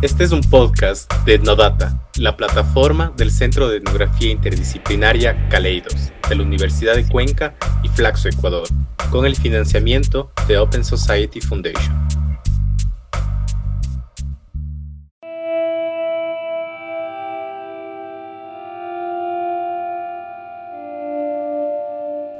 Este es un podcast de Etnodata, la plataforma del Centro de Etnografía Interdisciplinaria Caleidos, de la Universidad de Cuenca y Flaxo Ecuador, con el financiamiento de Open Society Foundation.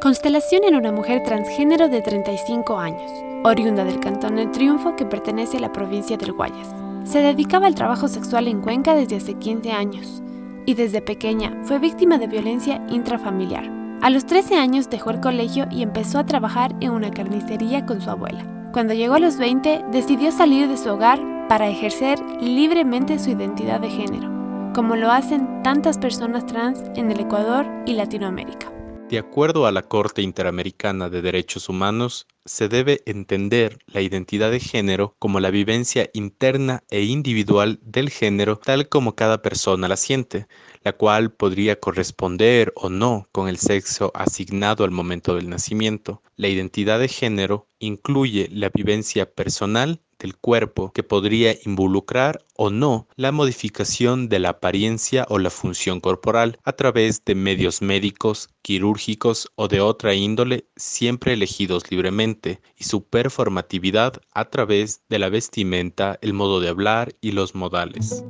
Constelación era una mujer transgénero de 35 años, oriunda del Cantón del Triunfo que pertenece a la provincia del Guayas. Se dedicaba al trabajo sexual en Cuenca desde hace 15 años y desde pequeña fue víctima de violencia intrafamiliar. A los 13 años dejó el colegio y empezó a trabajar en una carnicería con su abuela. Cuando llegó a los 20, decidió salir de su hogar para ejercer libremente su identidad de género, como lo hacen tantas personas trans en el Ecuador y Latinoamérica. De acuerdo a la Corte Interamericana de Derechos Humanos, se debe entender la identidad de género como la vivencia interna e individual del género tal como cada persona la siente, la cual podría corresponder o no con el sexo asignado al momento del nacimiento. La identidad de género incluye la vivencia personal del cuerpo que podría involucrar o no la modificación de la apariencia o la función corporal a través de medios médicos, quirúrgicos o de otra índole siempre elegidos libremente y su performatividad a través de la vestimenta, el modo de hablar y los modales.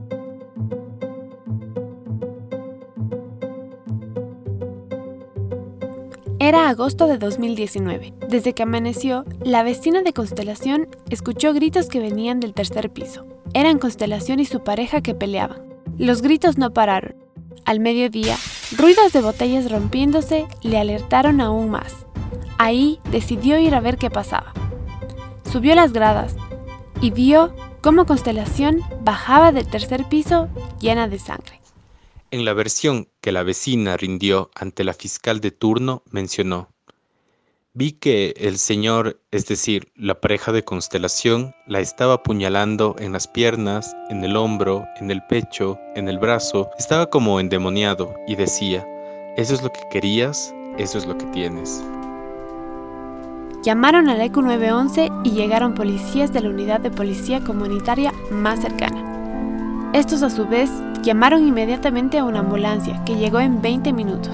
Era agosto de 2019. Desde que amaneció, la vecina de Constelación escuchó gritos que venían del tercer piso. Eran Constelación y su pareja que peleaban. Los gritos no pararon. Al mediodía, ruidos de botellas rompiéndose le alertaron aún más. Ahí decidió ir a ver qué pasaba. Subió las gradas y vio cómo Constelación bajaba del tercer piso llena de sangre. En la versión que la vecina rindió ante la fiscal de turno mencionó, vi que el señor, es decir, la pareja de constelación, la estaba apuñalando en las piernas, en el hombro, en el pecho, en el brazo, estaba como endemoniado y decía, eso es lo que querías, eso es lo que tienes. Llamaron al ECU 911 y llegaron policías de la unidad de policía comunitaria más cercana. Estos a su vez llamaron inmediatamente a una ambulancia que llegó en 20 minutos.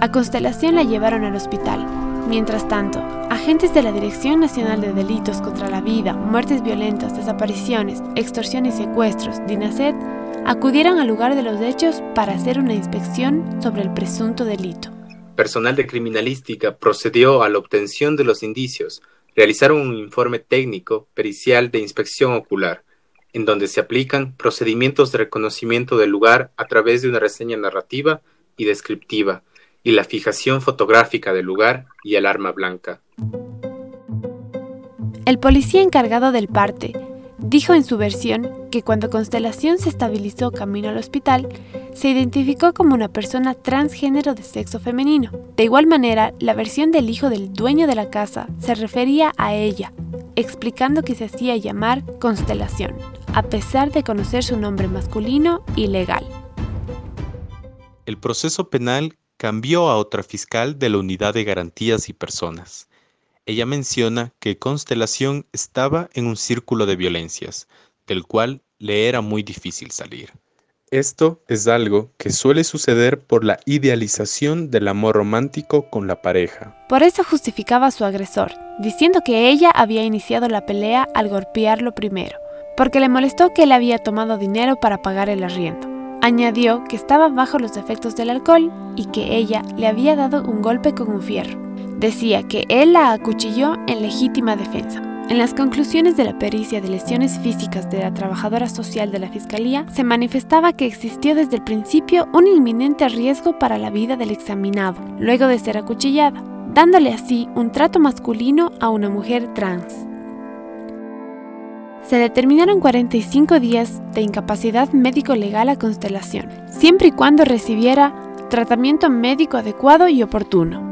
A Constelación la llevaron al hospital. Mientras tanto, agentes de la Dirección Nacional de Delitos contra la Vida, Muertes Violentas, Desapariciones, Extorsión y Secuestros, DINASET, acudieron al lugar de los hechos para hacer una inspección sobre el presunto delito. Personal de criminalística procedió a la obtención de los indicios, realizaron un informe técnico pericial de inspección ocular, en donde se aplican procedimientos de reconocimiento del lugar a través de una reseña narrativa y descriptiva, y la fijación fotográfica del lugar y el arma blanca. El policía encargado del parte dijo en su versión que cuando Constelación se estabilizó camino al hospital, se identificó como una persona transgénero de sexo femenino. De igual manera, la versión del hijo del dueño de la casa se refería a ella, explicando que se hacía llamar Constelación, a pesar de conocer su nombre masculino y legal. El proceso penal cambió a otra fiscal de la Unidad de Garantías y Personas. Ella menciona que Constelación estaba en un círculo de violencias, del cual le era muy difícil salir. Esto es algo que suele suceder por la idealización del amor romántico con la pareja. Por eso justificaba a su agresor, diciendo que ella había iniciado la pelea al golpearlo primero porque le molestó que él había tomado dinero para pagar el arriendo. Añadió que estaba bajo los efectos del alcohol y que ella le había dado un golpe con un fierro. Decía que él la acuchilló en legítima defensa. En las conclusiones de la pericia de lesiones físicas de la trabajadora social de la Fiscalía, se manifestaba que existió desde el principio un inminente riesgo para la vida del examinado, luego de ser acuchillada, dándole así un trato masculino a una mujer trans se determinaron 45 días de incapacidad médico-legal a Constelación, siempre y cuando recibiera tratamiento médico adecuado y oportuno.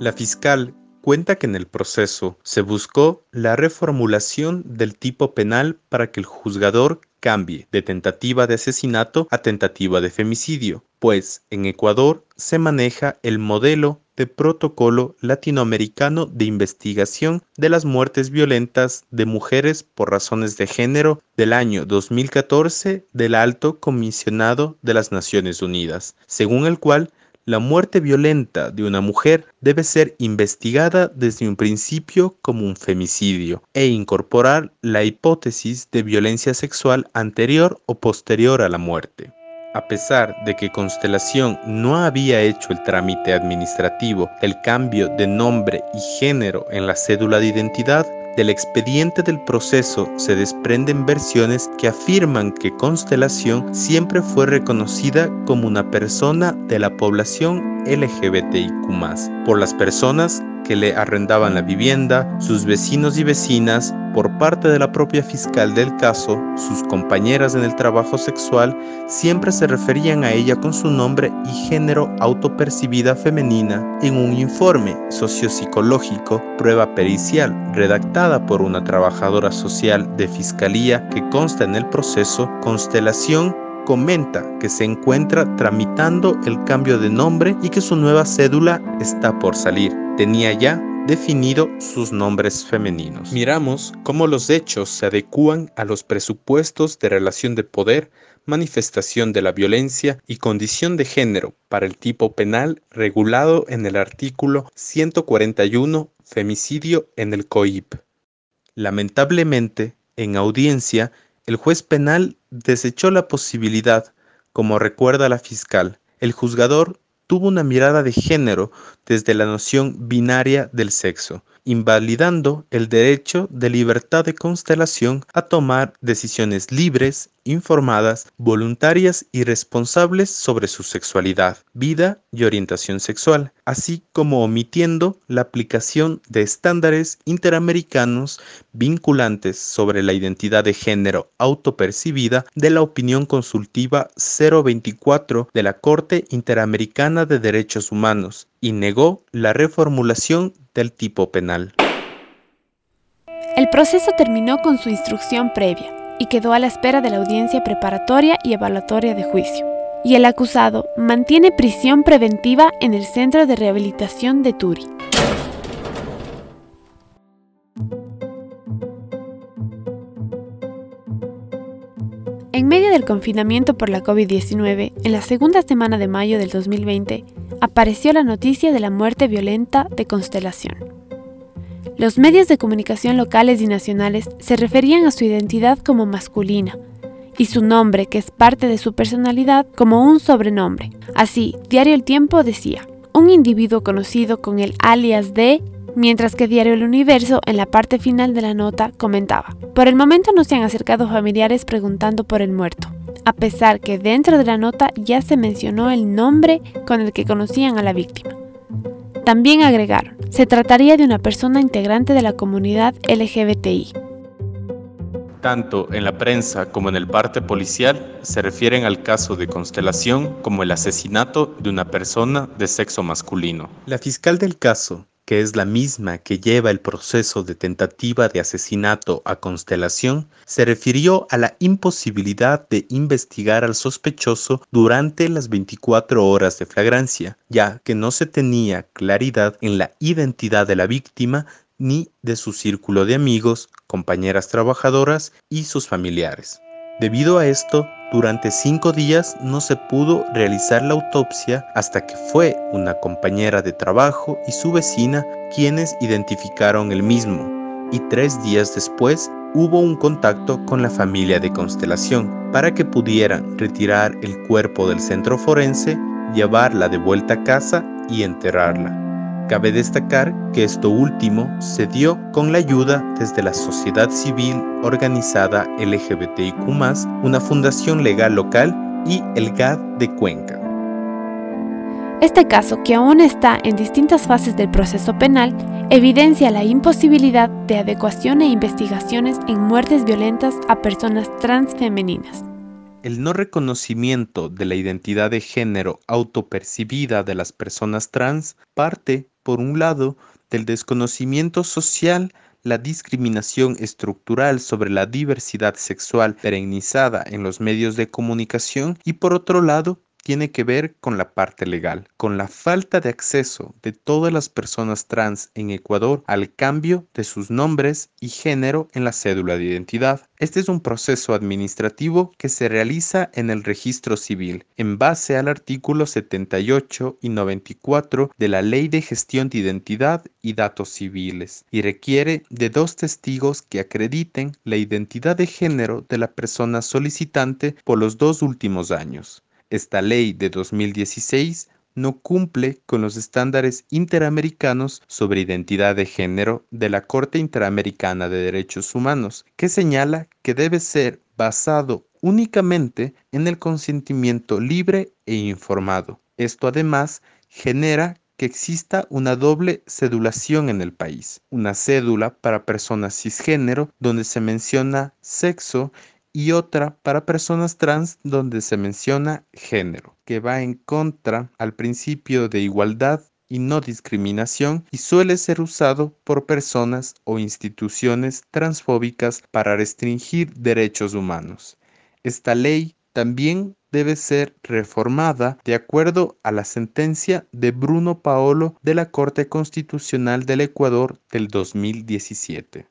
La fiscal cuenta que en el proceso se buscó la reformulación del tipo penal para que el juzgador cambie de tentativa de asesinato a tentativa de femicidio, pues en Ecuador se maneja el modelo de Protocolo Latinoamericano de Investigación de las Muertes Violentas de Mujeres por Razones de Género del año 2014 del Alto Comisionado de las Naciones Unidas, según el cual la muerte violenta de una mujer debe ser investigada desde un principio como un femicidio e incorporar la hipótesis de violencia sexual anterior o posterior a la muerte. A pesar de que Constelación no había hecho el trámite administrativo del cambio de nombre y género en la cédula de identidad, del expediente del proceso se desprenden versiones que afirman que Constelación siempre fue reconocida como una persona de la población LGBTIQ, por las personas que le arrendaban la vivienda, sus vecinos y vecinas, por parte de la propia fiscal del caso, sus compañeras en el trabajo sexual, siempre se referían a ella con su nombre y género autopercibida femenina en un informe sociopsicológico, prueba pericial, redactada por una trabajadora social de fiscalía que consta en el proceso Constelación comenta que se encuentra tramitando el cambio de nombre y que su nueva cédula está por salir. Tenía ya definido sus nombres femeninos. Miramos cómo los hechos se adecúan a los presupuestos de relación de poder, manifestación de la violencia y condición de género para el tipo penal regulado en el artículo 141 femicidio en el COIP. Lamentablemente, en audiencia, el juez penal desechó la posibilidad, como recuerda la fiscal. El juzgador tuvo una mirada de género desde la noción binaria del sexo, invalidando el derecho de libertad de constelación a tomar decisiones libres, informadas, voluntarias y responsables sobre su sexualidad, vida y orientación sexual, así como omitiendo la aplicación de estándares interamericanos vinculantes sobre la identidad de género autopercibida de la opinión consultiva 024 de la Corte Interamericana de Derechos Humanos y negó la reformulación del tipo penal. El proceso terminó con su instrucción previa y quedó a la espera de la audiencia preparatoria y evaluatoria de juicio. Y el acusado mantiene prisión preventiva en el Centro de Rehabilitación de Turi. En medio del confinamiento por la COVID-19, en la segunda semana de mayo del 2020, apareció la noticia de la muerte violenta de Constelación. Los medios de comunicación locales y nacionales se referían a su identidad como masculina y su nombre, que es parte de su personalidad, como un sobrenombre. Así, Diario El Tiempo decía, un individuo conocido con el alias de mientras que Diario El Universo en la parte final de la nota comentaba, por el momento no se han acercado familiares preguntando por el muerto, a pesar que dentro de la nota ya se mencionó el nombre con el que conocían a la víctima. También agregaron, se trataría de una persona integrante de la comunidad LGBTI. Tanto en la prensa como en el parte policial se refieren al caso de Constelación como el asesinato de una persona de sexo masculino. La fiscal del caso, que es la misma que lleva el proceso de tentativa de asesinato a Constelación, se refirió a la imposibilidad de investigar al sospechoso durante las 24 horas de flagrancia, ya que no se tenía claridad en la identidad de la víctima ni de su círculo de amigos, compañeras trabajadoras y sus familiares. Debido a esto, durante cinco días no se pudo realizar la autopsia hasta que fue una compañera de trabajo y su vecina quienes identificaron el mismo, y tres días después hubo un contacto con la familia de Constelación para que pudieran retirar el cuerpo del centro forense, llevarla de vuelta a casa y enterrarla. Cabe destacar que esto último se dio con la ayuda desde la sociedad civil organizada LGBTIQ, una fundación legal local y el GAD de Cuenca. Este caso, que aún está en distintas fases del proceso penal, evidencia la imposibilidad de adecuación e investigaciones en muertes violentas a personas transfemeninas. El no reconocimiento de la identidad de género autopercibida de las personas trans parte por un lado, del desconocimiento social, la discriminación estructural sobre la diversidad sexual perennizada en los medios de comunicación y por otro lado, tiene que ver con la parte legal, con la falta de acceso de todas las personas trans en Ecuador al cambio de sus nombres y género en la cédula de identidad. Este es un proceso administrativo que se realiza en el registro civil en base al artículo 78 y 94 de la Ley de Gestión de Identidad y Datos Civiles y requiere de dos testigos que acrediten la identidad de género de la persona solicitante por los dos últimos años. Esta ley de 2016 no cumple con los estándares interamericanos sobre identidad de género de la Corte Interamericana de Derechos Humanos, que señala que debe ser basado únicamente en el consentimiento libre e informado. Esto además genera que exista una doble cedulación en el país, una cédula para personas cisgénero donde se menciona sexo y otra para personas trans donde se menciona género, que va en contra al principio de igualdad y no discriminación y suele ser usado por personas o instituciones transfóbicas para restringir derechos humanos. Esta ley también debe ser reformada de acuerdo a la sentencia de Bruno Paolo de la Corte Constitucional del Ecuador del 2017.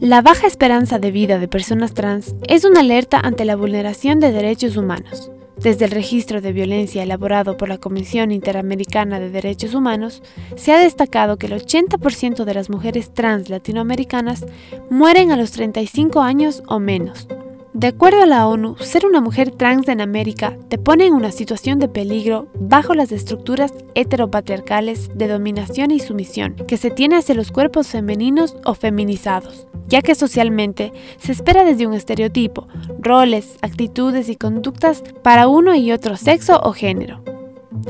La baja esperanza de vida de personas trans es una alerta ante la vulneración de derechos humanos. Desde el registro de violencia elaborado por la Comisión Interamericana de Derechos Humanos, se ha destacado que el 80% de las mujeres trans latinoamericanas mueren a los 35 años o menos, de acuerdo a la ONU, ser una mujer trans en América te pone en una situación de peligro bajo las estructuras heteropatriarcales de dominación y sumisión que se tiene hacia los cuerpos femeninos o feminizados, ya que socialmente se espera desde un estereotipo, roles, actitudes y conductas para uno y otro sexo o género.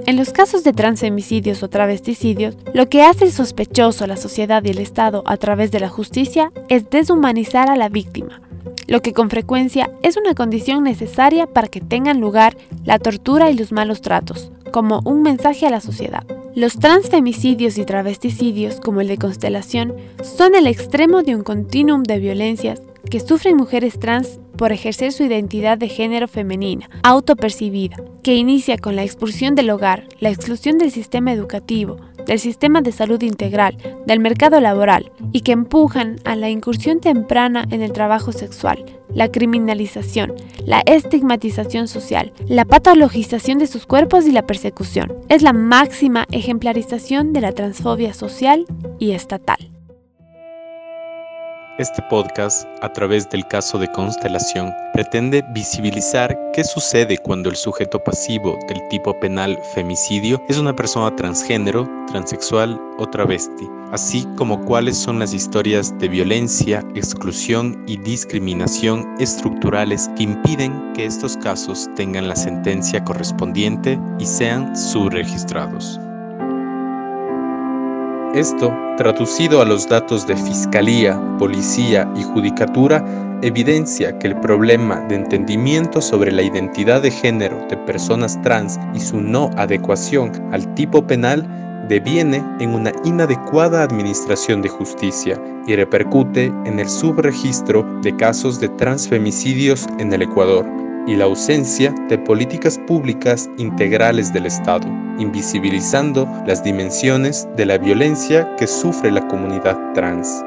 En los casos de transfemicidios o travesticidios, lo que hace sospechoso a la sociedad y el Estado a través de la justicia es deshumanizar a la víctima, lo que con frecuencia es una condición necesaria para que tengan lugar la tortura y los malos tratos, como un mensaje a la sociedad. Los transfemicidios y travesticidios, como el de Constelación, son el extremo de un continuum de violencias que sufren mujeres trans por ejercer su identidad de género femenina, autopercibida, que inicia con la expulsión del hogar, la exclusión del sistema educativo, del sistema de salud integral, del mercado laboral y que empujan a la incursión temprana en el trabajo sexual, la criminalización, la estigmatización social, la patologización de sus cuerpos y la persecución. Es la máxima ejemplarización de la transfobia social y estatal. Este podcast, a través del caso de Constelación, pretende visibilizar qué sucede cuando el sujeto pasivo del tipo penal femicidio es una persona transgénero, transexual o travesti, así como cuáles son las historias de violencia, exclusión y discriminación estructurales que impiden que estos casos tengan la sentencia correspondiente y sean subregistrados. Esto, traducido a los datos de Fiscalía, Policía y Judicatura, evidencia que el problema de entendimiento sobre la identidad de género de personas trans y su no adecuación al tipo penal deviene en una inadecuada administración de justicia y repercute en el subregistro de casos de transfemicidios en el Ecuador y la ausencia de políticas públicas integrales del Estado, invisibilizando las dimensiones de la violencia que sufre la comunidad trans.